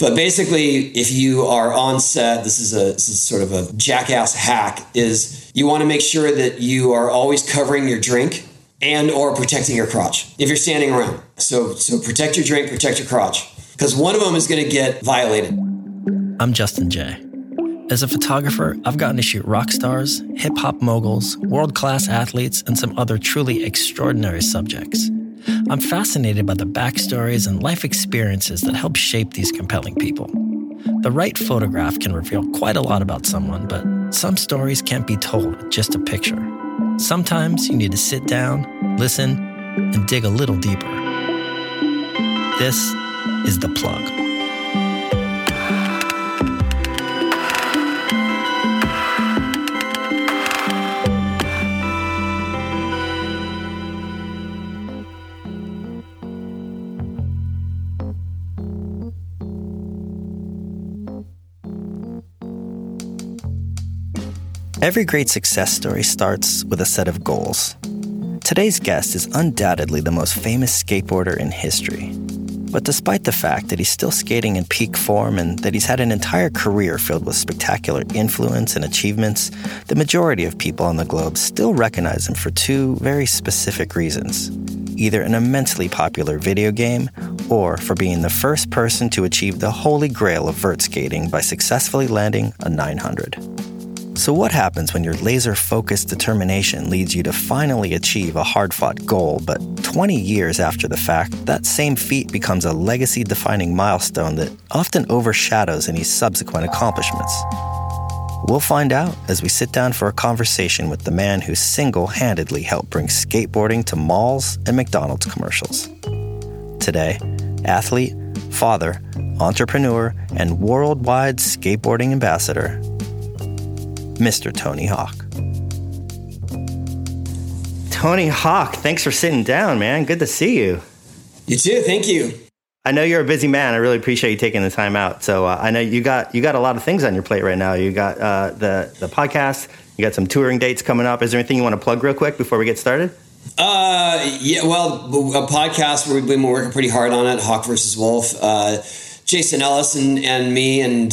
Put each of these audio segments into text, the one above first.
But basically, if you are on set, this is a this is sort of a jackass hack. Is you want to make sure that you are always covering your drink and or protecting your crotch if you're standing around. So so protect your drink, protect your crotch because one of them is going to get violated. I'm Justin Jay. As a photographer, I've gotten to shoot rock stars, hip hop moguls, world class athletes, and some other truly extraordinary subjects. I'm fascinated by the backstories and life experiences that help shape these compelling people. The right photograph can reveal quite a lot about someone, but some stories can't be told with just a picture. Sometimes you need to sit down, listen, and dig a little deeper. This is The Plug. Every great success story starts with a set of goals. Today's guest is undoubtedly the most famous skateboarder in history. But despite the fact that he's still skating in peak form and that he's had an entire career filled with spectacular influence and achievements, the majority of people on the globe still recognize him for two very specific reasons either an immensely popular video game or for being the first person to achieve the holy grail of vert skating by successfully landing a 900. So, what happens when your laser focused determination leads you to finally achieve a hard fought goal, but 20 years after the fact, that same feat becomes a legacy defining milestone that often overshadows any subsequent accomplishments? We'll find out as we sit down for a conversation with the man who single handedly helped bring skateboarding to malls and McDonald's commercials. Today, athlete, father, entrepreneur, and worldwide skateboarding ambassador, Mr. Tony Hawk. Tony Hawk, thanks for sitting down, man. Good to see you. You too. Thank you. I know you're a busy man. I really appreciate you taking the time out. So uh, I know you got you got a lot of things on your plate right now. You got uh, the the podcast. You got some touring dates coming up. Is there anything you want to plug real quick before we get started? Uh, yeah. Well, a podcast we've been working pretty hard on it. Hawk versus Wolf. Uh, Jason Ellis and, and me and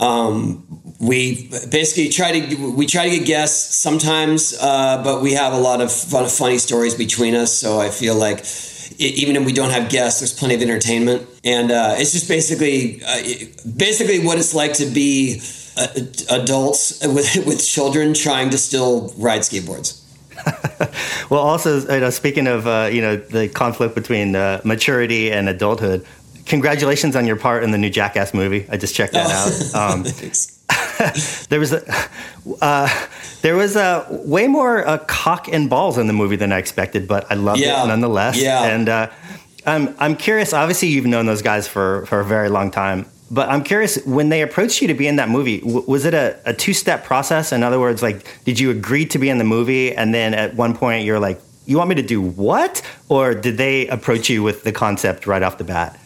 um, we basically try to we try to get guests sometimes, uh, but we have a lot of fun, funny stories between us. So I feel like it, even if we don't have guests, there's plenty of entertainment, and uh, it's just basically uh, basically what it's like to be uh, adults with with children trying to still ride skateboards. well, also, you know, speaking of uh, you know the conflict between uh, maturity and adulthood, congratulations on your part in the new Jackass movie. I just checked that oh. out. Um, there was a uh, there was a way more uh, cock and balls in the movie than I expected, but I loved yeah. it nonetheless. Yeah. And uh, I'm I'm curious. Obviously, you've known those guys for for a very long time, but I'm curious when they approached you to be in that movie. W- was it a, a two step process? In other words, like did you agree to be in the movie, and then at one point you're like, "You want me to do what?" Or did they approach you with the concept right off the bat?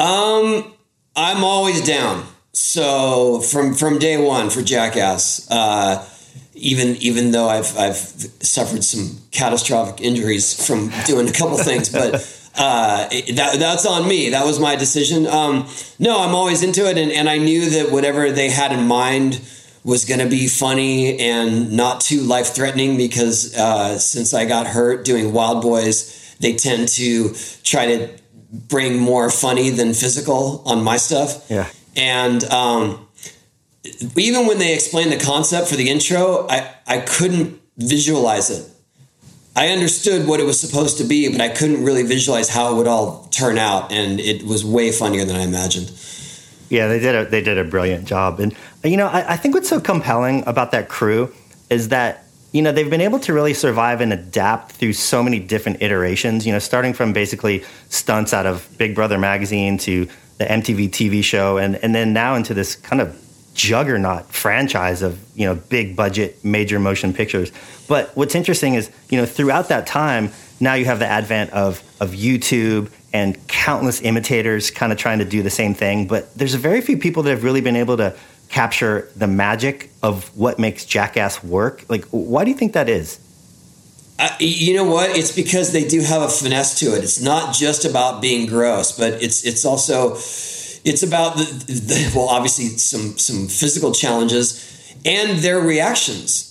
Um, I'm always down. So from from day one for Jackass, uh, even even though I've I've suffered some catastrophic injuries from doing a couple things, but uh, that that's on me. That was my decision. Um, no, I'm always into it, and, and I knew that whatever they had in mind was going to be funny and not too life threatening because uh, since I got hurt doing Wild Boys, they tend to try to bring more funny than physical on my stuff. Yeah. And um, even when they explained the concept for the intro, I, I couldn't visualize it. I understood what it was supposed to be, but I couldn't really visualize how it would all turn out, and it was way funnier than I imagined. Yeah, they did a they did a brilliant job, and you know I, I think what's so compelling about that crew is that you know they've been able to really survive and adapt through so many different iterations. You know, starting from basically stunts out of Big Brother magazine to the MTV TV show, and and then now into this kind of juggernaut franchise of you know big budget major motion pictures. But what's interesting is you know throughout that time, now you have the advent of of YouTube and countless imitators kind of trying to do the same thing. But there's a very few people that have really been able to capture the magic of what makes Jackass work. Like, why do you think that is? Uh, you know what? It's because they do have a finesse to it. It's not just about being gross, but it's it's also it's about the, the well, obviously some some physical challenges and their reactions.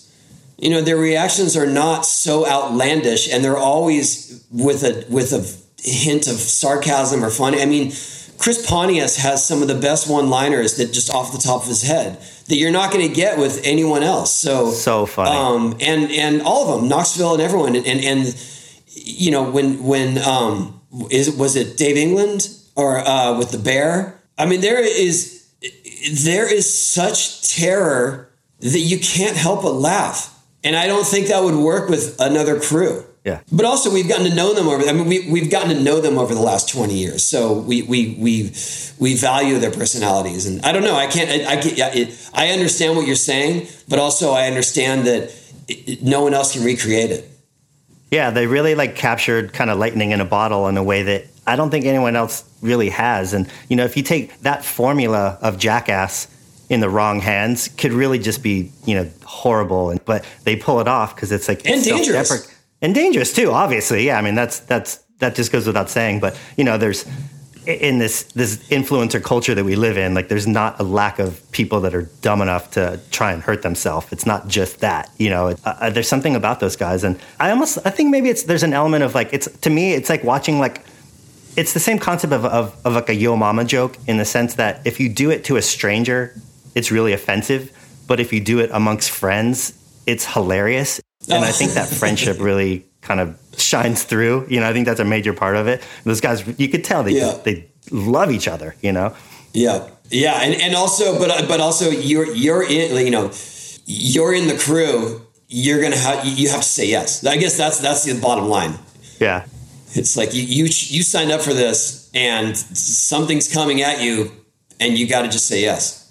You know, their reactions are not so outlandish, and they're always with a with a hint of sarcasm or funny. I mean, Chris Pontius has some of the best one-liners that just off the top of his head that you're not going to get with anyone else. So so funny. Um, and and all of them, Knoxville and everyone, and and, and you know when when um, is was it Dave England or uh, with the bear? I mean, there is there is such terror that you can't help but laugh, and I don't think that would work with another crew. Yeah. But also, we've gotten to know them over. I mean, we we've gotten to know them over the last twenty years. So we we we we value their personalities, and I don't know. I can't. I I, get, it, I understand what you're saying, but also I understand that it, no one else can recreate it. Yeah, they really like captured kind of lightning in a bottle in a way that I don't think anyone else really has. And you know, if you take that formula of Jackass in the wrong hands, could really just be you know horrible. And but they pull it off because it's like and dangerous and dangerous too. Obviously, yeah. I mean, that's that's that just goes without saying. But you know, there's in this this influencer culture that we live in, like there's not a lack of people that are dumb enough to try and hurt themselves. It's not just that, you know. Uh, uh, there's something about those guys, and I almost I think maybe it's there's an element of like it's to me it's like watching like it's the same concept of, of, of like a yo mama joke in the sense that if you do it to a stranger, it's really offensive, but if you do it amongst friends, it's hilarious and I oh. think that friendship really kind of shines through. You know, I think that's a major part of it. Those guys, you could tell they yeah. they love each other. You know. Yeah, yeah, and and also, but but also you're you're in you know you're in the crew. You're gonna have you have to say yes. I guess that's that's the bottom line. Yeah, it's like you you you signed up for this, and something's coming at you, and you got to just say yes.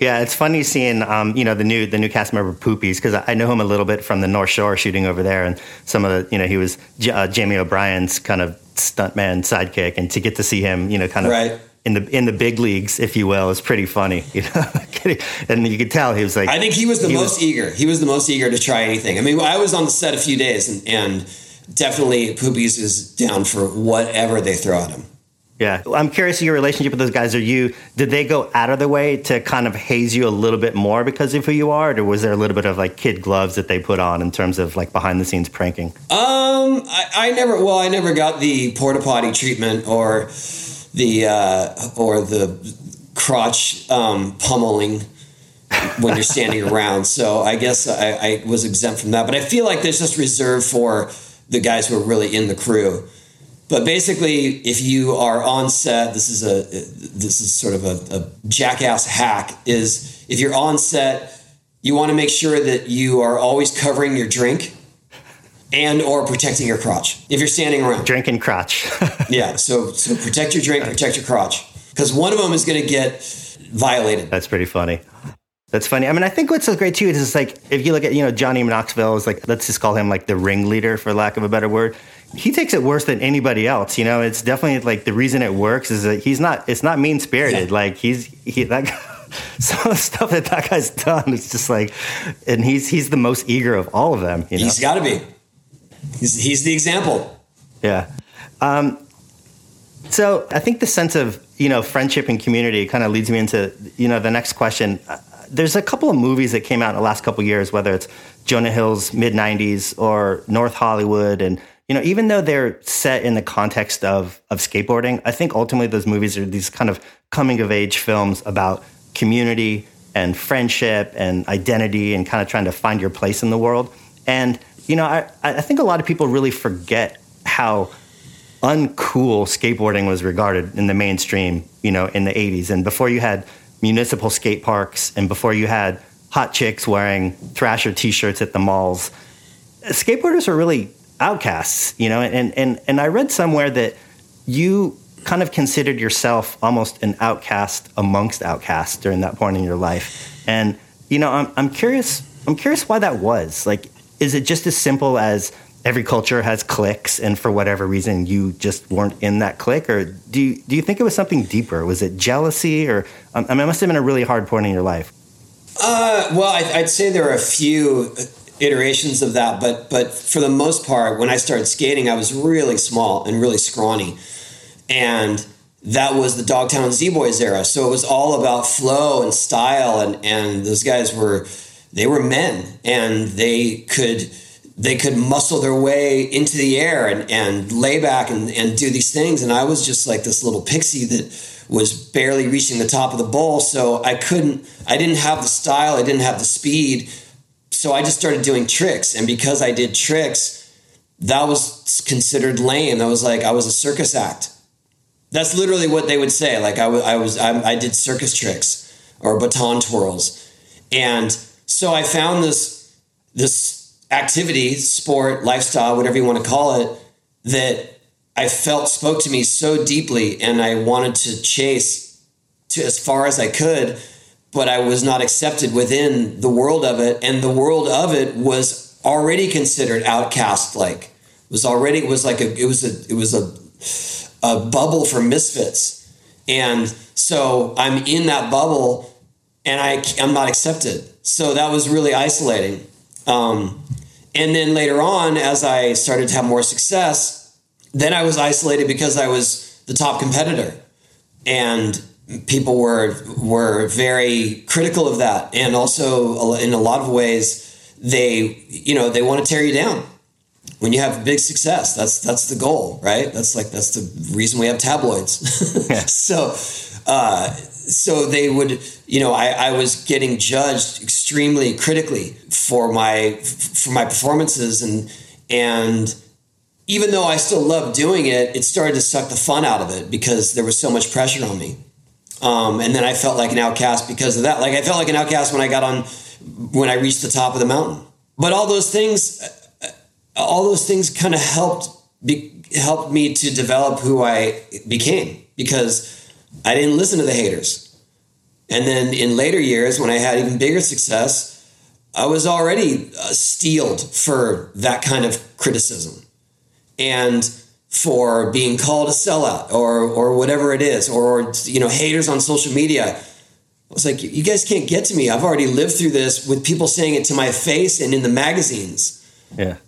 Yeah, it's funny seeing um, you know the new the new cast member Poopies because I know him a little bit from the North Shore shooting over there, and some of the you know he was uh, Jamie O'Brien's kind of stuntman sidekick, and to get to see him you know kind of right. in the in the big leagues, if you will, is pretty funny. You know, and you could tell he was like I think he was the he most was, eager. He was the most eager to try anything. I mean, I was on the set a few days, and, and definitely Poopies is down for whatever they throw at him. Yeah, I'm curious your relationship with those guys. Are you did they go out of their way to kind of haze you a little bit more because of who you are, or was there a little bit of like kid gloves that they put on in terms of like behind the scenes pranking? Um, I, I never. Well, I never got the porta potty treatment or the uh, or the crotch um, pummeling when you're standing around. So I guess I, I was exempt from that. But I feel like there's just reserved for the guys who are really in the crew. But basically, if you are on set, this is a this is sort of a, a jackass hack. Is if you're on set, you want to make sure that you are always covering your drink and or protecting your crotch if you're standing around. Drink and crotch. yeah. So so protect your drink, protect your crotch, because one of them is going to get violated. That's pretty funny. That's funny. I mean, I think what's so great too is like if you look at you know Johnny Knoxville is like let's just call him like the ringleader for lack of a better word he takes it worse than anybody else. You know, it's definitely like the reason it works is that he's not. It's not mean spirited. Yeah. Like he's he that. Guy, some of the stuff that that guy's done is just like, and he's he's the most eager of all of them. You know? He's got to be. He's he's the example. Yeah. Um, so I think the sense of you know friendship and community kind of leads me into you know the next question. There's a couple of movies that came out in the last couple years, whether it's Jonah Hill's mid '90s or North Hollywood, and you know, even though they're set in the context of of skateboarding, I think ultimately those movies are these kind of coming of age films about community and friendship and identity and kind of trying to find your place in the world. And you know, I I think a lot of people really forget how uncool skateboarding was regarded in the mainstream, you know, in the 80s and before you had municipal skate parks and before you had hot chicks wearing Thrasher t-shirts at the malls. Skateboarders are really outcasts, you know, and, and, and I read somewhere that you kind of considered yourself almost an outcast amongst outcasts during that point in your life. And, you know, I'm, I'm curious, I'm curious why that was. Like, is it just as simple as every culture has cliques and for whatever reason you just weren't in that clique? Or do you, do you think it was something deeper? Was it jealousy or um, i mean it must have been a really hard point in your life. Uh, well I'd, I'd say there are a few iterations of that, but but for the most part, when I started skating, I was really small and really scrawny, and that was the Dogtown Z Boys era. So it was all about flow and style, and and those guys were they were men, and they could they could muscle their way into the air and, and lay back and, and do these things. And I was just like this little pixie that was barely reaching the top of the bowl. So I couldn't, I didn't have the style, I didn't have the speed. So I just started doing tricks. And because I did tricks, that was considered lame. That was like, I was a circus act. That's literally what they would say. Like I, was, I, I did circus tricks or baton twirls. And so I found this, this activity, sport, lifestyle, whatever you want to call it, that I felt spoke to me so deeply and I wanted to chase to as far as I could, but I was not accepted within the world of it. And the world of it was already considered outcast like. Was already it was like a it was a it was a a bubble for misfits. And so I'm in that bubble and I I'm not accepted. So that was really isolating. Um, and then later on, as I started to have more success, then I was isolated because I was the top competitor. And people were were very critical of that. And also in a lot of ways, they, you know, they want to tear you down. When you have big success, that's that's the goal, right? That's like that's the reason we have tabloids. so uh, so they would, you know, I, I was getting judged extremely critically for my for my performances, and and even though I still loved doing it, it started to suck the fun out of it because there was so much pressure on me. Um, and then I felt like an outcast because of that. Like I felt like an outcast when I got on, when I reached the top of the mountain. But all those things, all those things kind of helped be, helped me to develop who I became because I didn't listen to the haters. And then in later years, when I had even bigger success, I was already uh, steeled for that kind of criticism and for being called a sellout or or whatever it is, or you know, haters on social media. I was like, you guys can't get to me. I've already lived through this with people saying it to my face and in the magazines. Yeah.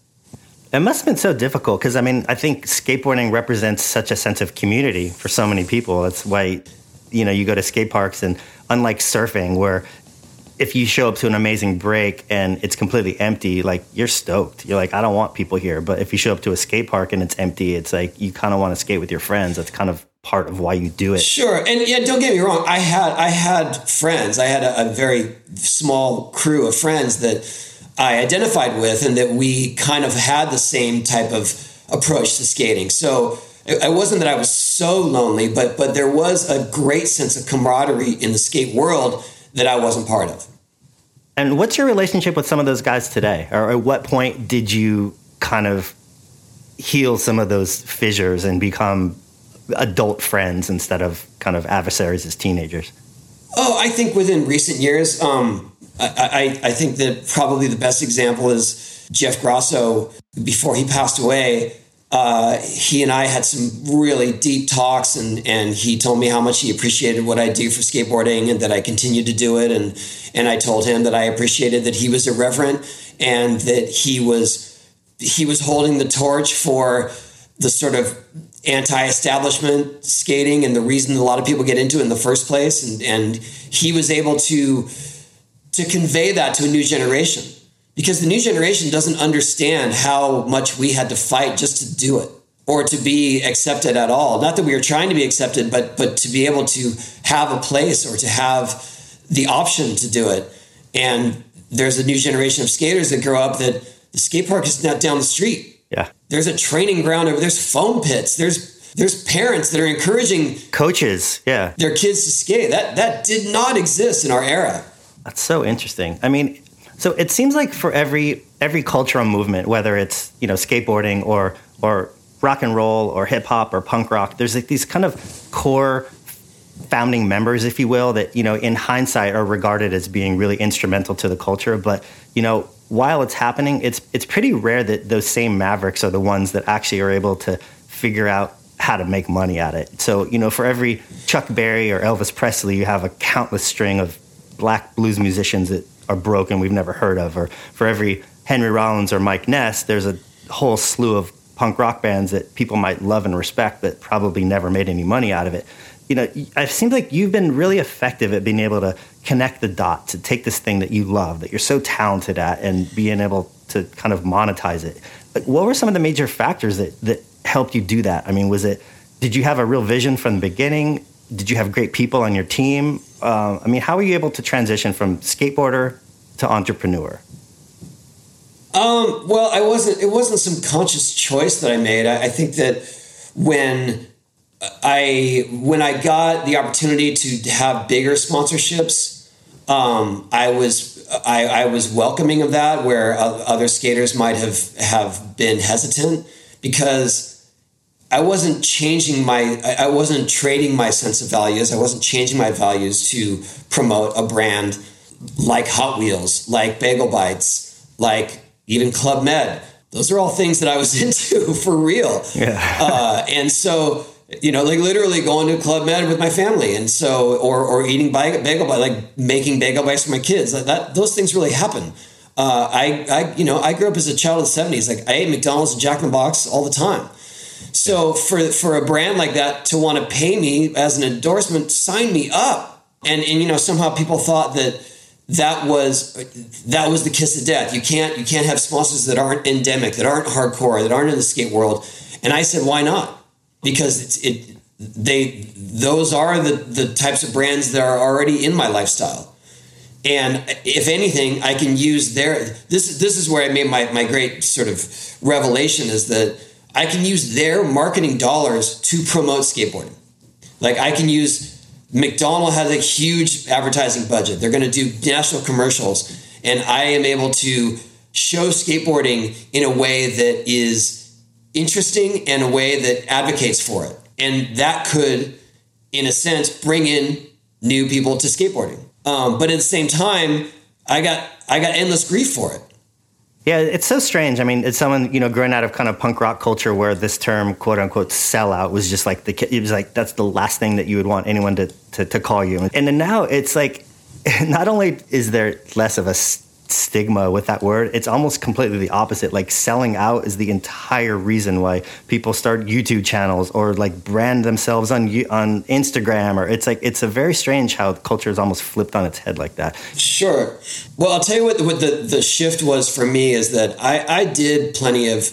It must have been so difficult because I mean, I think skateboarding represents such a sense of community for so many people. That's why, you know, you go to skate parks and unlike surfing where if you show up to an amazing break and it's completely empty, like you're stoked. You're like, I don't want people here. But if you show up to a skate park and it's empty, it's like you kind of want to skate with your friends. That's kind of part of why you do it. Sure, and yeah, don't get me wrong. I had I had friends. I had a, a very small crew of friends that I identified with, and that we kind of had the same type of approach to skating. So it, wasn't that I was so lonely, but but there was a great sense of camaraderie in the skate world that I wasn't part of. And what's your relationship with some of those guys today? Or at what point did you kind of heal some of those fissures and become adult friends instead of kind of adversaries as teenagers? Oh, I think within recent years, um, I, I, think that probably the best example is Jeff Grosso. Before he passed away, uh, he and I had some really deep talks, and and he told me how much he appreciated what I do for skateboarding, and that I continue to do it, and and I told him that I appreciated that he was irreverent and that he was he was holding the torch for the sort of anti-establishment skating and the reason a lot of people get into it in the first place, and and he was able to to convey that to a new generation because the new generation doesn't understand how much we had to fight just to do it or to be accepted at all. Not that we were trying to be accepted, but but to be able to have a place or to have the option to do it. And there's a new generation of skaters that grow up that the skate park is not down the street. Yeah. There's a training ground over there's foam pits. There's there's parents that are encouraging coaches, yeah. Their kids to skate. That that did not exist in our era. That's so interesting. I mean, so it seems like for every every cultural movement, whether it's you know skateboarding or or rock and roll or hip hop or punk rock, there's like these kind of core founding members, if you will, that you know in hindsight are regarded as being really instrumental to the culture. But you know, while it's happening, it's it's pretty rare that those same mavericks are the ones that actually are able to figure out how to make money at it. So you know, for every Chuck Berry or Elvis Presley, you have a countless string of black blues musicians that are broken we've never heard of, or for every Henry Rollins or Mike Ness, there's a whole slew of punk rock bands that people might love and respect, but probably never made any money out of it. You know, it seems like you've been really effective at being able to connect the dots, to take this thing that you love, that you're so talented at, and being able to kind of monetize it. Like, what were some of the major factors that that helped you do that? I mean, was it did you have a real vision from the beginning? Did you have great people on your team? Uh, I mean, how were you able to transition from skateboarder to entrepreneur? Um, well, I wasn't. It wasn't some conscious choice that I made. I, I think that when I when I got the opportunity to have bigger sponsorships, um, I was I, I, was welcoming of that, where other skaters might have have been hesitant because I wasn't changing my I wasn't trading my sense of values. I wasn't changing my values to promote a brand like Hot Wheels, like Bagel Bites, like even Club Med. Those are all things that I was into for real. Yeah. uh, and so, you know, like literally going to Club Med with my family, and so, or or eating bagel, bite, like making bagel bites for my kids. Like that, those things really happen. Uh, I, I, you know, I grew up as a child of the '70s. Like I ate McDonald's and Jack in the Box all the time. So for for a brand like that to want to pay me as an endorsement, sign me up. And and you know somehow people thought that that was that was the kiss of death. You can't you can't have sponsors that aren't endemic, that aren't hardcore, that aren't in the skate world. And I said, why not? Because it's it they those are the the types of brands that are already in my lifestyle. And if anything, I can use their this this is where I made my my great sort of revelation is that I can use their marketing dollars to promote skateboarding. Like I can use McDonald has a huge advertising budget. They're going to do national commercials, and I am able to show skateboarding in a way that is interesting and a way that advocates for it. And that could, in a sense, bring in new people to skateboarding. Um, but at the same time, I got I got endless grief for it. Yeah, it's so strange. I mean, it's someone you know growing out of kind of punk rock culture where this term "quote unquote" sellout was just like the it was like that's the last thing that you would want anyone to to, to call you. And then now it's like, not only is there less of a stigma with that word. It's almost completely the opposite. Like selling out is the entire reason why people start YouTube channels or like brand themselves on on Instagram or it's like it's a very strange how culture is almost flipped on its head like that. Sure. Well, I'll tell you what what the the shift was for me is that I I did plenty of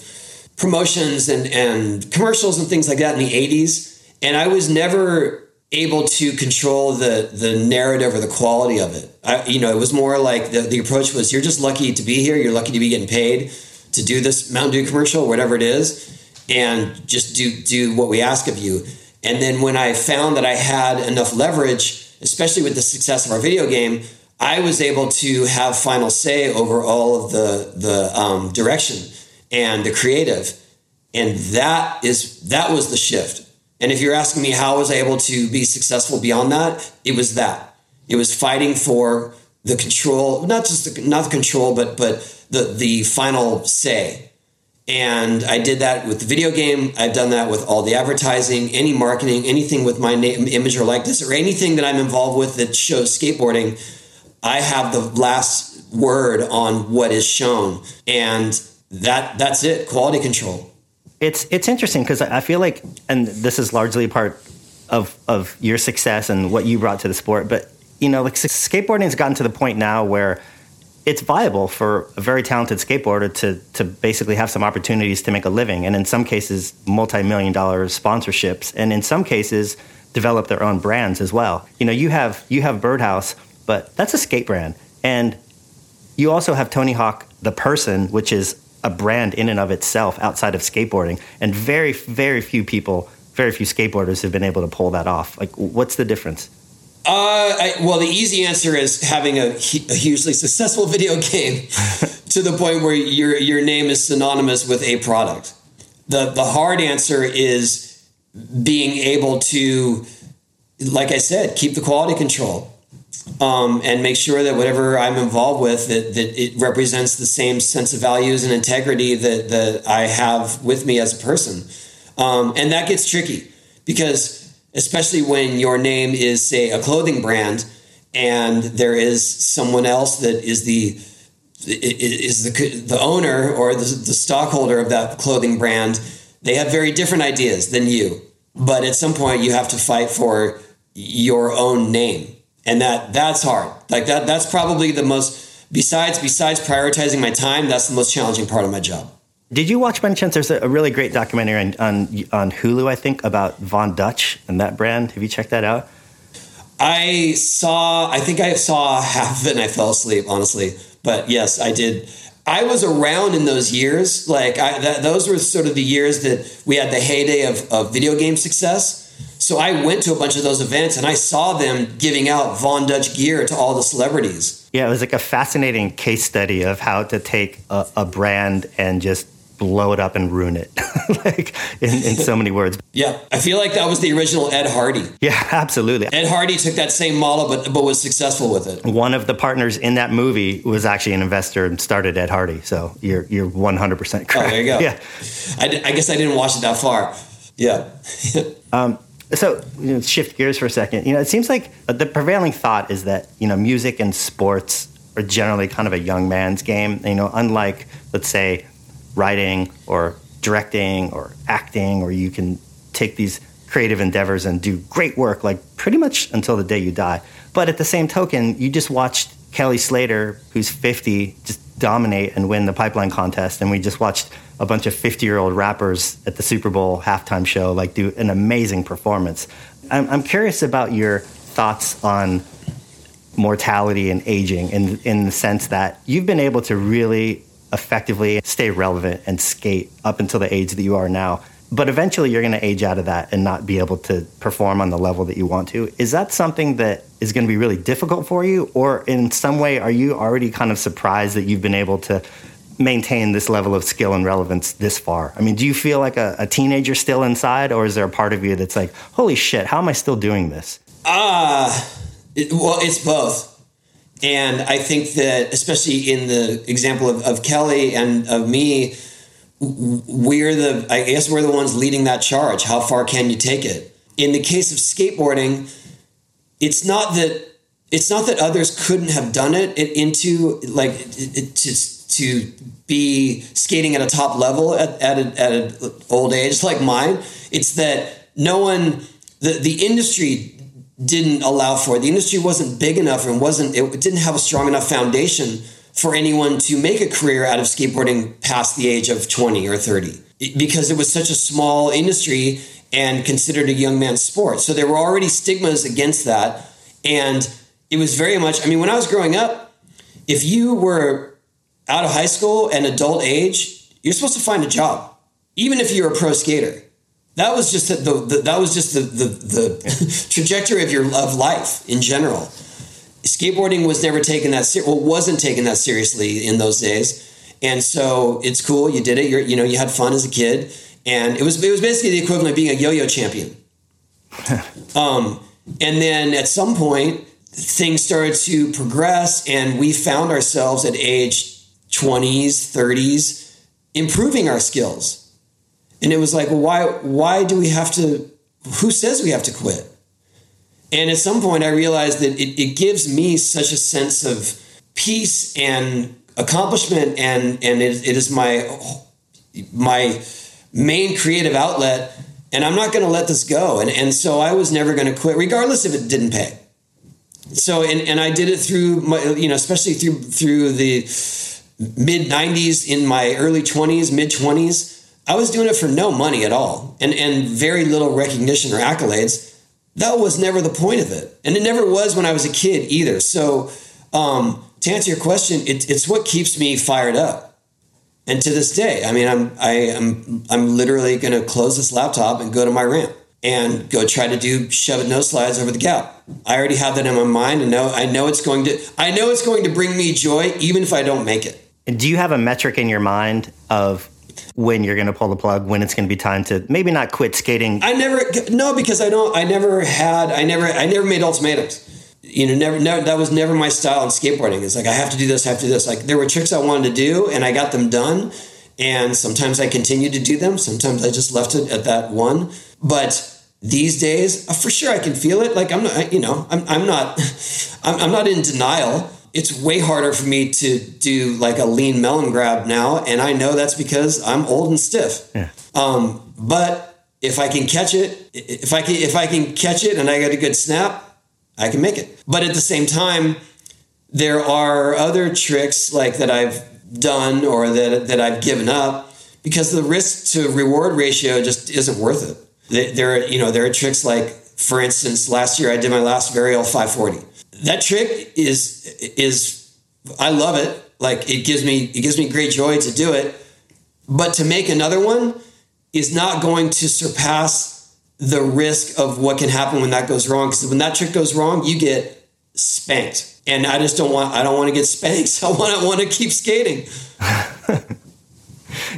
promotions and and commercials and things like that in the 80s and I was never able to control the the narrative or the quality of it. I, you know, it was more like the, the approach was you're just lucky to be here. You're lucky to be getting paid to do this Mountain Dew commercial, whatever it is, and just do do what we ask of you. And then when I found that I had enough leverage, especially with the success of our video game, I was able to have final say over all of the the um, direction and the creative, and that is that was the shift and if you're asking me how I was able to be successful beyond that, it was that. It was fighting for the control, not just the, not the control, but but the the final say. And I did that with the video game. I've done that with all the advertising, any marketing, anything with my name, image or likeness, or anything that I'm involved with that shows skateboarding. I have the last word on what is shown, and that that's it. Quality control it's it's interesting because I feel like, and this is largely part of of your success and what you brought to the sport. But you know, like skateboarding has gotten to the point now where it's viable for a very talented skateboarder to to basically have some opportunities to make a living, and in some cases, multi million dollar sponsorships, and in some cases, develop their own brands as well. You know, you have you have Birdhouse, but that's a skate brand, and you also have Tony Hawk, the person, which is a brand in and of itself outside of skateboarding. And very, very few people, very few skateboarders have been able to pull that off. Like, what's the difference? Uh, I, well, the easy answer is having a, a hugely successful video game to the point where your your name is synonymous with a product. the The hard answer is being able to, like I said, keep the quality control um, and make sure that whatever I'm involved with that, that it represents the same sense of values and integrity that, that I have with me as a person. Um, and that gets tricky because especially when your name is say a clothing brand and there is someone else that is the is the, the owner or the, the stockholder of that clothing brand They have very different ideas than you, but at some point you have to fight for your own name, and that that's hard. Like that that's probably the most besides besides prioritizing my time. That's the most challenging part of my job. Did you watch by any chance? There's a, really great documentary on, on on Hulu, I think, about Von Dutch and that brand. Have you checked that out? I saw. I think I saw half of it and I fell asleep. Honestly, but yes, I did. I was around in those years. Like I, that, those were sort of the years that we had the heyday of, of video game success. So I went to a bunch of those events and I saw them giving out Von Dutch gear to all the celebrities. Yeah, it was like a fascinating case study of how to take a, a brand and just blow it up and ruin it, like in, in so many words. Yeah, I feel like that was the original Ed Hardy. Yeah, absolutely. Ed Hardy took that same model, but but was successful with it. One of the partners in that movie was actually an investor and started Ed Hardy. So you're you're 100 percent correct. Oh, there you go. Yeah, I, I guess I didn't watch it that far. Yeah. um, so you know, shift gears for a second. You know, it seems like uh, the prevailing thought is that you know music and sports are generally kind of a young man's game. You know, unlike let's say writing or directing or acting, or you can take these creative endeavors and do great work like pretty much until the day you die. But at the same token, you just watched Kelly Slater, who's 50, just dominate and win the pipeline contest, and we just watched a bunch of 50 year old rappers at the Super Bowl halftime show like do an amazing performance. I'm, I'm curious about your thoughts on mortality and aging in, in the sense that you've been able to really effectively stay relevant and skate up until the age that you are now. But eventually you're going to age out of that and not be able to perform on the level that you want to. Is that something that is going to be really difficult for you? Or in some way, are you already kind of surprised that you've been able to maintain this level of skill and relevance this far? I mean, do you feel like a, a teenager still inside, or is there a part of you that's like, holy shit, how am I still doing this? Ah, uh, it, well, it's both. And I think that, especially in the example of, of Kelly and of me, we're the, I guess we're the ones leading that charge. How far can you take it? In the case of skateboarding, it's not that it's not that others couldn't have done it, it into like it, it, to to be skating at a top level at, at, a, at an old age like mine. It's that no one the the industry didn't allow for it. The industry wasn't big enough and wasn't it didn't have a strong enough foundation for anyone to make a career out of skateboarding past the age of 20 or 30 because it was such a small industry and considered a young man's sport. So there were already stigmas against that and it was very much I mean when I was growing up if you were out of high school and adult age, you're supposed to find a job even if you're a pro skater that was just the, the that was just the the, the trajectory of your of life in general. Skateboarding was never taken that ser- well wasn't taken that seriously in those days, and so it's cool. You did it. You're you know you had fun as a kid, and it was it was basically the equivalent of being a yo-yo champion. um, and then at some point things started to progress, and we found ourselves at age twenties, thirties, improving our skills and it was like, well, why why do we have to who says we have to quit? And at some point I realized that it, it gives me such a sense of peace and accomplishment and and it, it is my my main creative outlet and I'm not going to let this go. And, and so I was never going to quit, regardless if it didn't pay. So, and, and I did it through my, you know, especially through, through the mid 90s in my early 20s, mid 20s. I was doing it for no money at all and, and very little recognition or accolades. That was never the point of it. And it never was when I was a kid either. So, um, to answer your question, it, it's what keeps me fired up. And to this day, I mean, I'm, I am, I'm literally going to close this laptop and go to my ramp and go try to do shove it no slides over the gap. I already have that in my mind and know, I know it's going to, I know it's going to bring me joy even if I don't make it. Do you have a metric in your mind of when you're going to pull the plug, when it's going to be time to maybe not quit skating? I never, no, because I don't, I never had, I never, I never made ultimatums. You know, never, never, that was never my style in skateboarding. It's like, I have to do this, I have to do this. Like, there were tricks I wanted to do and I got them done. And sometimes I continued to do them. Sometimes I just left it at that one. But these days, uh, for sure, I can feel it. Like, I'm not, you know, I'm, I'm not, I'm, I'm not in denial it's way harder for me to do like a lean melon grab now, and I know that's because I'm old and stiff. Yeah. Um, But if I can catch it, if I can if I can catch it and I get a good snap, I can make it. But at the same time, there are other tricks like that I've done or that that I've given up because the risk to reward ratio just isn't worth it. There, are, you know, there are tricks like, for instance, last year I did my last varial 540. That trick is is I love it. Like it gives me it gives me great joy to do it. But to make another one is not going to surpass the risk of what can happen when that goes wrong. Because when that trick goes wrong, you get spanked. And I just don't want I don't want to get spanked. I want to want to keep skating.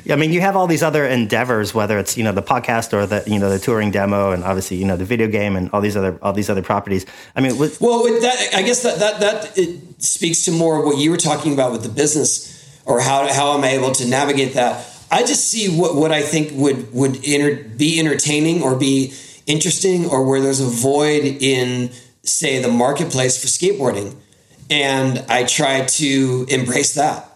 I mean, you have all these other endeavors, whether it's you know the podcast or the you know the touring demo, and obviously you know the video game and all these other all these other properties. I mean, with- well, that, I guess that that that it speaks to more what you were talking about with the business, or how how am I able to navigate that? I just see what what I think would would be entertaining or be interesting, or where there's a void in say the marketplace for skateboarding, and I try to embrace that.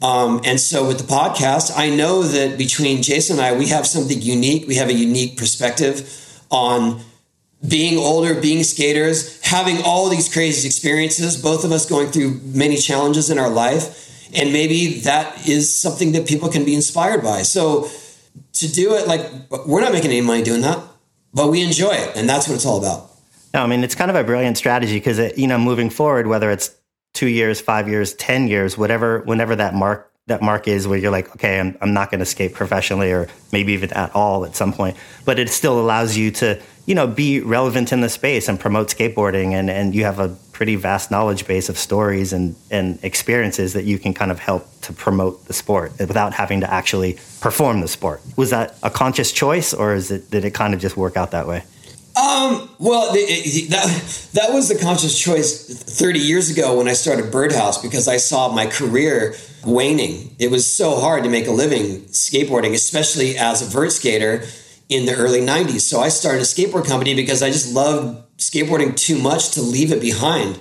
Um, and so with the podcast, I know that between Jason and I, we have something unique. We have a unique perspective on being older, being skaters, having all these crazy experiences, both of us going through many challenges in our life. And maybe that is something that people can be inspired by. So to do it, like, we're not making any money doing that, but we enjoy it. And that's what it's all about. No, I mean, it's kind of a brilliant strategy because, you know, moving forward, whether it's two years, five years, 10 years, whatever, whenever that mark, that mark is where you're like, okay, I'm, I'm not going to skate professionally or maybe even at all at some point, but it still allows you to, you know, be relevant in the space and promote skateboarding. And, and you have a pretty vast knowledge base of stories and, and experiences that you can kind of help to promote the sport without having to actually perform the sport. Was that a conscious choice or is it, did it kind of just work out that way? Um, well, the, that that was the conscious choice 30 years ago when I started Birdhouse because I saw my career waning. It was so hard to make a living skateboarding, especially as a vert skater in the early 90s. So I started a skateboard company because I just loved skateboarding too much to leave it behind.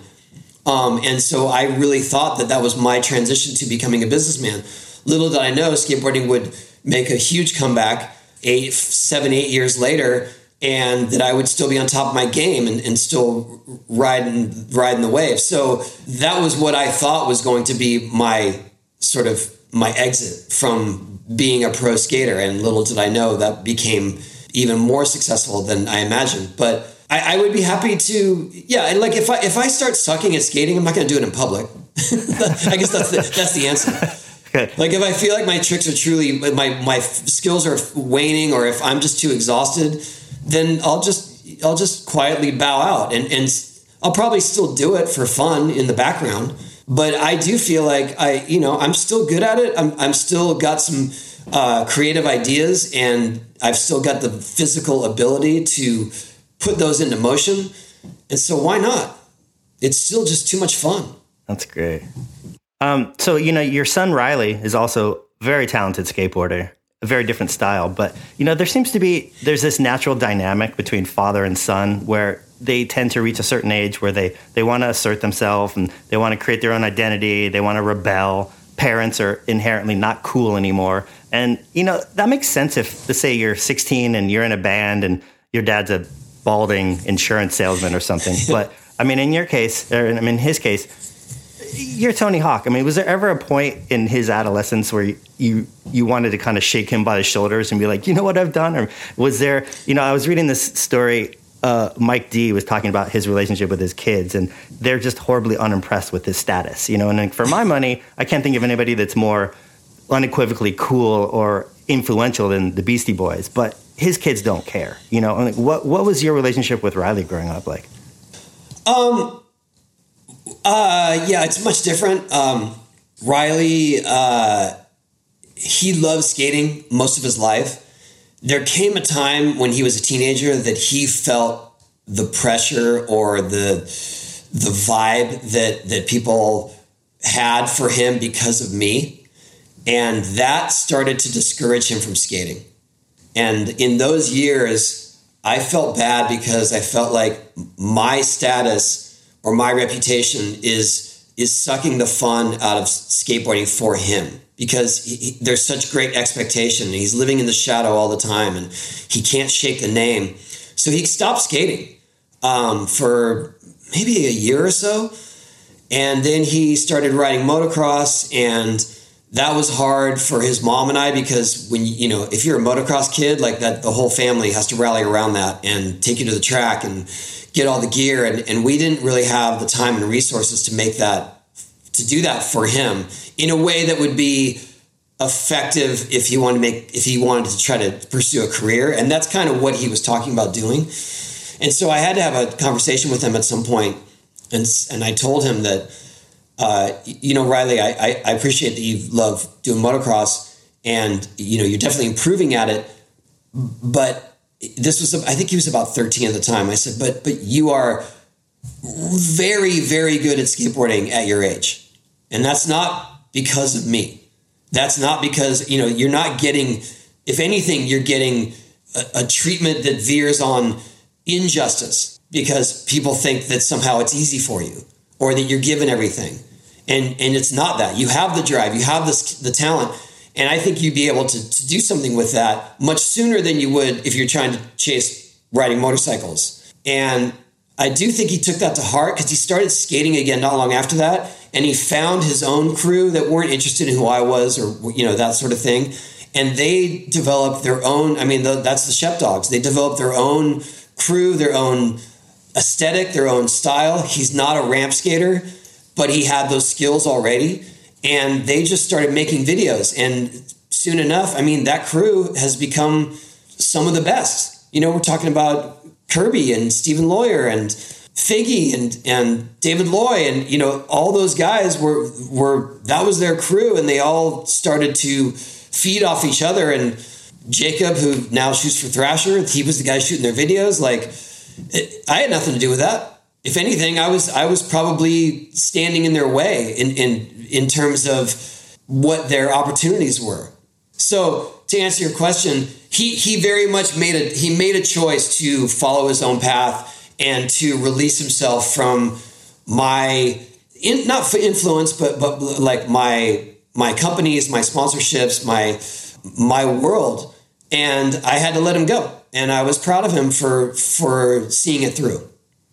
Um, and so I really thought that that was my transition to becoming a businessman. Little did I know skateboarding would make a huge comeback eight, seven, eight years later and that I would still be on top of my game and, and still riding riding the wave. So that was what I thought was going to be my sort of my exit from being a pro skater. And little did I know that became even more successful than I imagined. But I, I would be happy to, yeah. And like if I if I start sucking at skating, I'm not going to do it in public. I guess that's the, that's the answer. Like if I feel like my tricks are truly my my skills are waning, or if I'm just too exhausted then I'll just I'll just quietly bow out and and I'll probably still do it for fun in the background. But I do feel like I, you know, I'm still good at it. I'm, I'm still got some uh, creative ideas and I've still got the physical ability to put those into motion. And so why not? It's still just too much fun. That's great. Um, so, you know, your son Riley is also very talented skateboarder a very different style. But you know, there seems to be there's this natural dynamic between father and son where they tend to reach a certain age where they they want to assert themselves and they want to create their own identity. They want to rebel. Parents are inherently not cool anymore, and you know that makes sense if, let's say, you're 16 and you're in a band and your dad's a balding insurance salesman or something. but I mean, in your case, or I mean, in his case, you're Tony Hawk. I mean, was there ever a point in his adolescence where you you wanted to kind of shake him by the shoulders and be like, you know what I've done? Or was there, you know, I was reading this story. Uh, Mike D was talking about his relationship with his kids, and they're just horribly unimpressed with his status. You know, and for my money, I can't think of anybody that's more unequivocally cool or influential than the Beastie Boys. But his kids don't care. You know, what what was your relationship with Riley growing up like? Um, uh, yeah, it's much different. Um, Riley, uh, he loved skating most of his life. There came a time when he was a teenager that he felt the pressure or the the vibe that that people had for him because of me, and that started to discourage him from skating. And in those years, I felt bad because I felt like my status or my reputation is is sucking the fun out of skateboarding for him because he, he, there's such great expectation. And he's living in the shadow all the time, and he can't shake the name. So he stopped skating um, for maybe a year or so, and then he started riding motocross and that was hard for his mom and I because when you know if you're a motocross kid like that the whole family has to rally around that and take you to the track and get all the gear and, and we didn't really have the time and resources to make that to do that for him in a way that would be effective if he wanted to make if he wanted to try to pursue a career and that's kind of what he was talking about doing and so I had to have a conversation with him at some point and and I told him that uh, you know, Riley, I, I, I, appreciate that you love doing motocross and, you know, you're definitely improving at it. But this was, I think he was about 13 at the time. I said, but, but you are very, very good at skateboarding at your age. And that's not because of me. That's not because, you know, you're not getting, if anything, you're getting a, a treatment that veers on injustice because people think that somehow it's easy for you or that you're given everything and and it's not that you have the drive you have this the talent and i think you'd be able to, to do something with that much sooner than you would if you're trying to chase riding motorcycles. And i do think he took that to heart because he started skating again not long after that and he found his own crew that weren't interested in who i was or you know that sort of thing. And they developed their own i mean the, that's the Shep Dawgs. They developed their own crew their own aesthetic their own style. He's not a ramp skater but he had those skills already. And they just started making videos. And soon enough, I mean, that crew has become some of the best. You know, we're talking about Kirby and Stephen Lawyer and Figgy and and David Loy and you know all those guys were were that was their crew and they all started to feed off each other and Jacob who now shoots for Thrasher he was the guy shooting their videos like it, I had nothing to do with that if anything, I was I was probably standing in their way in in terms of what their opportunities were. So to answer your question, he he very much made a he made a choice to follow his own path and to release himself from my in, not for influence, but but like my my companies, my sponsorships, my my world, and I had to let him go. And I was proud of him for for seeing it through.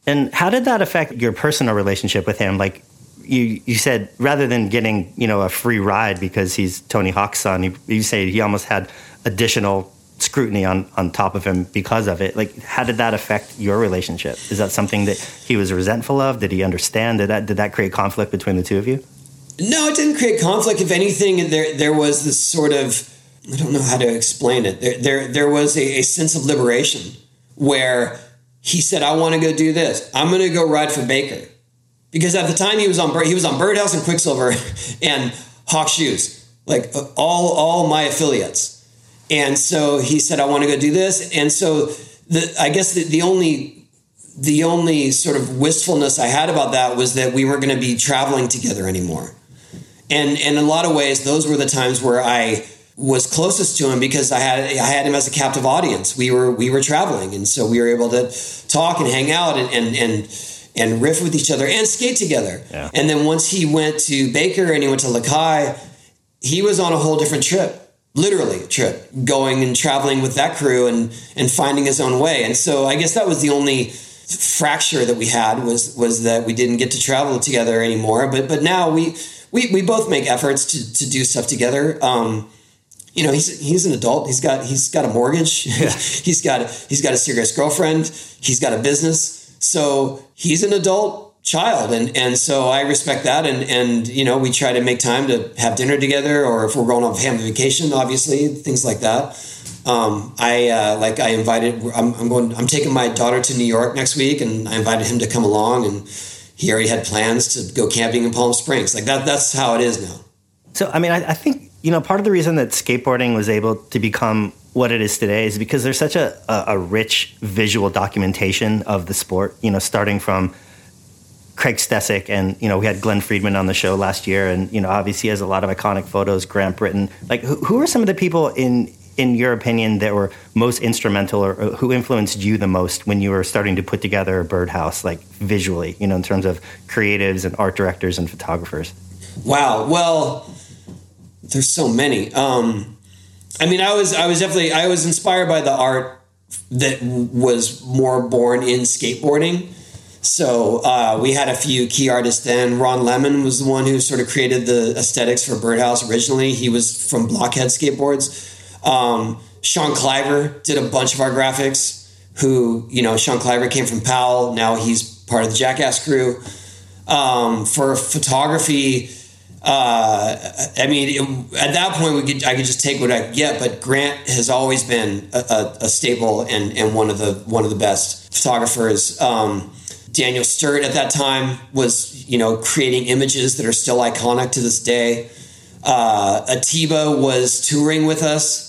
And how did that affect your personal relationship with him? Like you, you said, rather than getting you know a free ride because he's Tony Hawk's son, you, you say he almost had additional scrutiny on on top of him because of it. Like, how did that affect your relationship? Is that something that he was resentful of? Did he understand? Did that did that create conflict between the two of you? No, it didn't create conflict. If anything, there there was this sort of I don't know how to explain it. There there there was a, a sense of liberation where he said, I want to go do this. I'm going to go ride for Baker. Because at the time he was on he was on Birdhouse and Quiksilver and Hawk Shoes, like uh, all all my affiliates. And so he said, I want to go do this. And so the I guess the, the only the only sort of wistfulness I had about that was that we weren't going to be traveling together anymore. And, and in a lot of ways, those were the times where I was closest to him because I had I had him as a captive audience. We were we were traveling, and so we were able to talk and hang out and and and, and riff with each other and skate together. Yeah. And then once he went to Baker and he went to Lakai, he was on a whole different trip, literally a trip, going and traveling with that crew and and finding his own way. And so I guess that was the only fracture that we had was was that we didn't get to travel together anymore. But but now we we, we both make efforts to, to do stuff together. Um, you know he's he's an adult he's got he's got a mortgage yeah. he's got he's got a serious girlfriend he's got a business so he's an adult child and and so I respect that and and you know we try to make time to have dinner together or if we're going on family vacation obviously things like that. Um, I uh, like I invited I'm, I'm going I'm taking my daughter to New York next week and I invited him to come along and he already had plans to go camping in Palm Springs. Like that that's how it is now. So I mean I, I think you know, part of the reason that skateboarding was able to become what it is today is because there's such a, a, a rich visual documentation of the sport, you know, starting from Craig Stecyk and, you know, we had Glen Friedman on the show last year and, you know, obviously has a lot of iconic photos, Grant Brittain. Like, who, who are some of the people in in your opinion, that were most instrumental or, or who influenced you the most when you were starting to put together a birdhouse, like visually, you know, in terms of creatives and art directors and photographers? Wow. Well, there's so many. Um, I mean, I was I was definitely I was inspired by the art that was more born in skateboarding. So uh, we had a few key artists then. Ron Lemen was the one who sort of created the aesthetics for Birdhouse originally. He was from Blockhead Skateboards. Um, Sean Cliver did a bunch of our graphics. Who you know, Sean Cliver came from Powell. Now he's part of the Jackass crew. Um, for photography, uh, I mean, it, at that point, we could I could just take what I get. But Grant has always been a, a, a staple and, and one of the one of the best photographers. Um, Daniel Sturt at that time was you know creating images that are still iconic to this day. Uh, Atiba was touring with us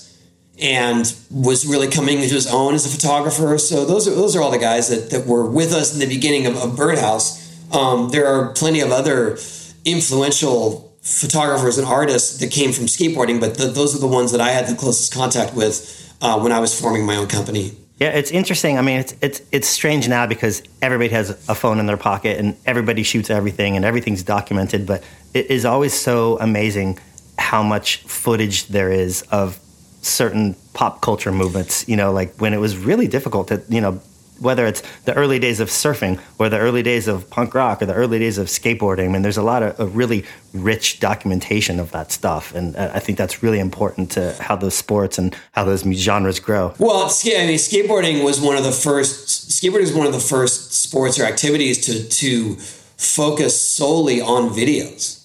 and was really coming into his own as a photographer. So those are those are all the guys that, that were with us in the beginning of, of Birdhouse. Um, there are plenty of other influential photographers and artists that came from skateboarding, but the, those are the ones that I had the closest contact with uh, when I was forming my own company. Yeah, it's interesting. I mean, it's it's it's strange now because everybody has a phone in their pocket and everybody shoots everything and everything's documented. But it is always so amazing how much footage there is of certain pop culture movements. You know, like when it was really difficult to you know whether it's the early days of surfing or the early days of punk rock or the early days of skateboarding. I mean, there's a lot of, really rich documentation of that stuff, and uh, I think that's really important to how those sports and how those genres grow. Well, I mean, skateboarding was one of the first. Skateboarding is one of the first sports or activities to to focus solely on videos.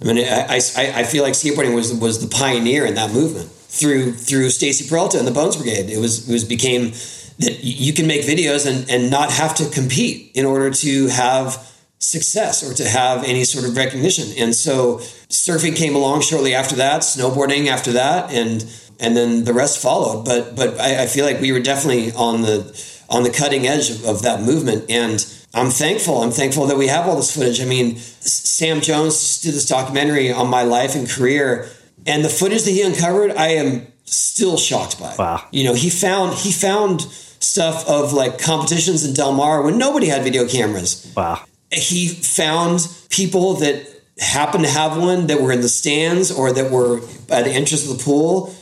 I mean, I, I, I feel like skateboarding was was the pioneer in that movement through through Stacy Peralta and the Bones Brigade. It was it was became that you can make videos and, and not have to compete in order to have success or to have any sort of recognition. And so surfing came along shortly after that, snowboarding after that, and and then the rest followed. But but I, I feel like we were definitely on the on the cutting edge of, of, that movement. And I'm thankful. I'm thankful that we have all this footage. I mean, Sam Jones did this documentary on my life and career, and the footage that he uncovered, I am still shocked by. Wow. You know, he found he found stuff of like competitions in Del Mar when nobody had video cameras. Wow. He found people that happened to have one that were in the stands or that were at the entrance of the pool.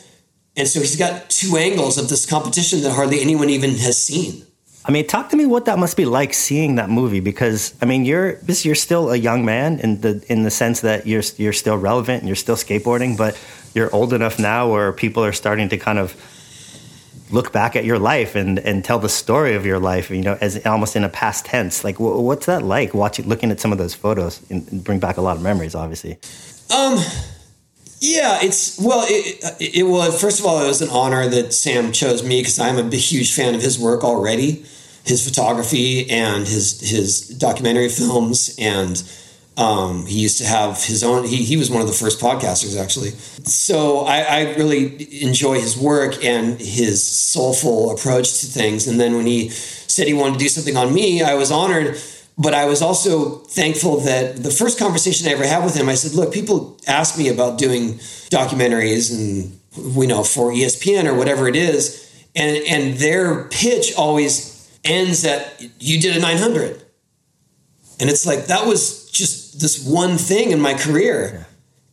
And so he's got two angles of this competition that hardly anyone even has seen. I mean, talk to me what that must be like seeing that movie because I mean, you're you're still a young man in the in the sense that you're you're still relevant and you're still skateboarding, but you're old enough now where people are starting to kind of look back at your life and and tell the story of your life, you know, as almost in a past tense. Like, what's that like? Watching, looking at some of those photos, and bring back a lot of memories, obviously. Um, yeah, it's well, it, it. First of all, it was an honor that Sam chose me because I'm a huge fan of his work already, his photography and his his documentary films and um, he used to have his own. He, he was one of the first podcasters, actually. So I, I really enjoy his work and his soulful approach to things. And then when he said he wanted to do something on me, I was honored. But I was also thankful that the first conversation I ever had with him, I said, "Look, people ask me about doing documentaries and we know for ESPN or whatever it is, and and their pitch always ends at you did a 900." And it's like that was just this one thing in my career.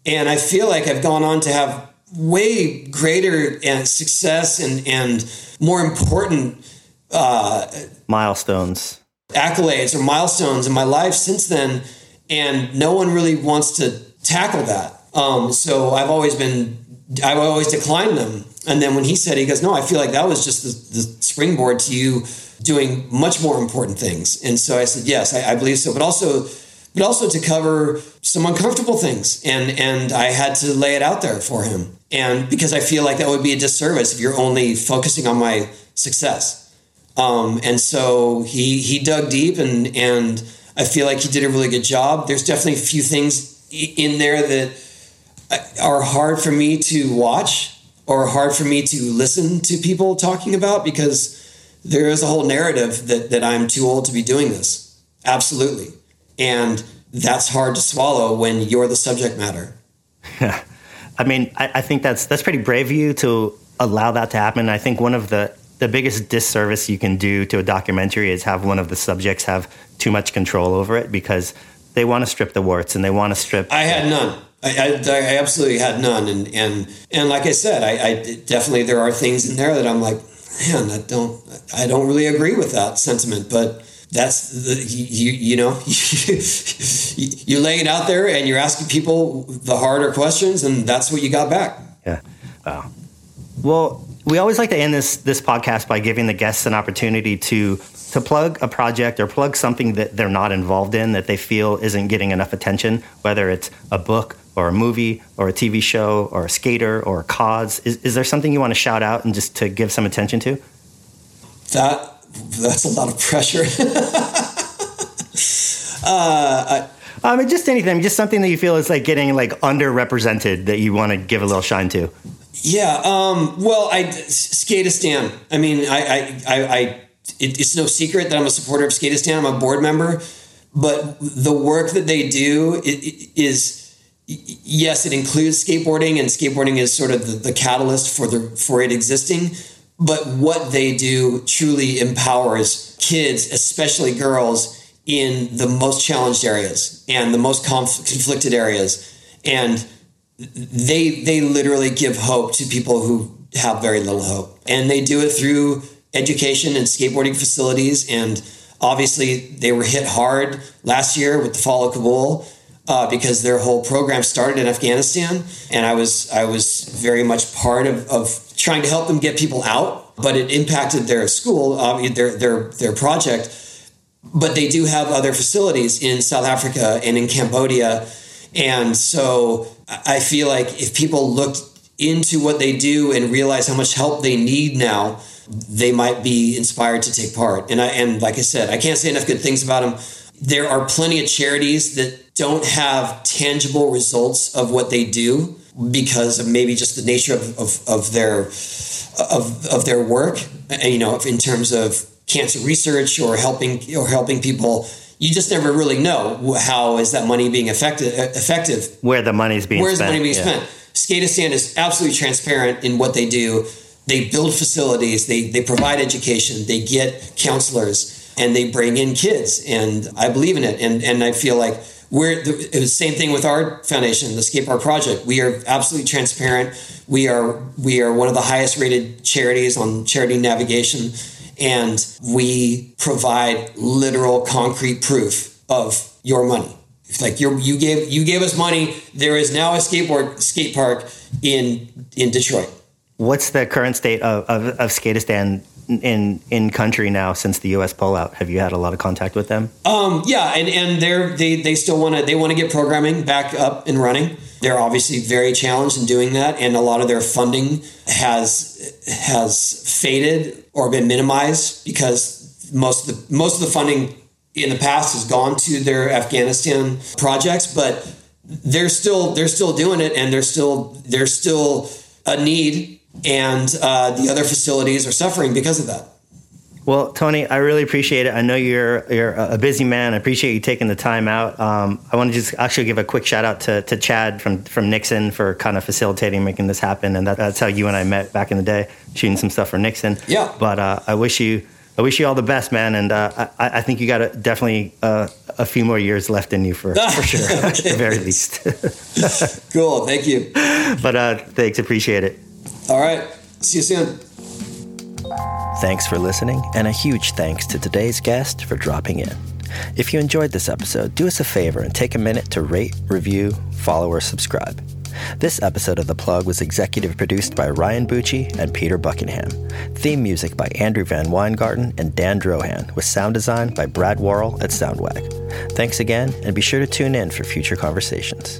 Yeah. And I feel like I've gone on to have way greater and success and, and more important uh, milestones, accolades, or milestones in my life since then. And no one really wants to tackle that. Um, so I've always been, I've always declined them. And then when he said, he goes, No, I feel like that was just the, the springboard to you doing much more important things. And so I said, Yes, I, I believe so. But also, but also to cover some uncomfortable things. And, and I had to lay it out there for him. And because I feel like that would be a disservice if you're only focusing on my success. Um, and so he, he dug deep and, and I feel like he did a really good job. There's definitely a few things in there that are hard for me to watch or hard for me to listen to people talking about because there is a whole narrative that, that I'm too old to be doing this. Absolutely. And that's hard to swallow when you're the subject matter. I mean, I, I, think that's that's pretty brave of you to allow that to happen. I think one of the the biggest disservice you can do to a documentary is have one of the subjects have too much control over it because they want to strip the warts and they want to strip. I had none. I, I, I absolutely had none, and and and like I said, I, I definitely there are things in there that I'm like, man, I don't I don't really agree with that sentiment, but that's the you you know you lay it out there and you're asking people the harder questions, and that's what you got back. Yeah. Wow. Well, we always like to end this this podcast by giving the guests an opportunity to to plug a project or plug something that they're not involved in that they feel isn't getting enough attention, whether it's a book or a movie or a TV show or a skater or a cause. Is, is there something you want to shout out and just to give some attention to? That that's a lot of pressure. uh, I, I mean, just anything, just something that you feel is like getting like underrepresented that you want to give a little shine to. Yeah. Um, well, I Skateistan. I mean, I, I, I, I it, it's no secret that I'm a supporter of Skateistan. I'm a board member, but the work that they do is yes, it includes skateboarding, and skateboarding is sort of the, the catalyst for the for it existing. But what they do truly empowers kids, especially girls, in the most challenged areas and the most conf- conflicted areas, and they they literally give hope to people who have very little hope, and they do it through education and skateboarding facilities. And obviously, they were hit hard last year with the fall of Kabul. Uh, because their whole program started in Afghanistan, and I was I was very much part of, of trying to help them get people out, but it impacted their school, uh, their their their project. But they do have other facilities in South Africa and in Cambodia, and so I feel like if people look into what they do and realize how much help they need now, they might be inspired to take part. And I and like I said, I can't say enough good things about them. There are plenty of charities that don't have tangible results of what they do because of maybe just the nature of, of, of their of, of their work you know in terms of cancer research or helping or helping people you just never really know how is that money being effective effective where the money's being where's the money being yeah. spent Skateistan is absolutely transparent in what they do they build facilities they they provide education they get counselors and they bring in kids and I believe in it and and I feel like we're the, it was the same thing with our foundation, the Skate Park Project. We are absolutely transparent. We are we are one of the highest rated charities on charity navigation, and we provide literal concrete proof of your money. It's like you you gave you gave us money. There is now a skateboard skate park in in Detroit. What's the current state of, of, of Skateistan in in country now since the U.S. pullout? Have you had a lot of contact with them? Um, yeah, and and they're they they still want to they want to get programming back up and running. They're obviously very challenged in doing that, and a lot of their funding has has faded or been minimized because most of the most of the funding in the past has gone to their Afghanistan projects, but they're still they're still doing it, and there's still there's still a need and uh, the other facilities are suffering because of that. Well, Tony, I really appreciate it. I know you're you're a busy man. I appreciate you taking the time out. Um, I want to just actually give a quick shout out to, to Chad from from Nixon for kind of facilitating making this happen, and that, that's how you and I met back in the day, shooting some stuff for Nixon. Yeah. But uh, I wish you I wish you all the best, man, and uh, I, I, think you got a, definitely uh, a few more years left in you for for sure, at the very least. cool. Thank you. But uh, thanks. Appreciate it. All right. See you soon. Thanks for listening, and a huge thanks to today's guest for dropping in. If you enjoyed this episode, do us a favor and take a minute to rate, review, follow, or subscribe. This episode of The Plug was executive produced by Ryan Bucci and Peter Buckingham. Theme music by Andrew VanWyngarden and Dan Drohan, with sound design by Brad Worrell at Soundwag. Thanks again, and be sure to tune in for future conversations.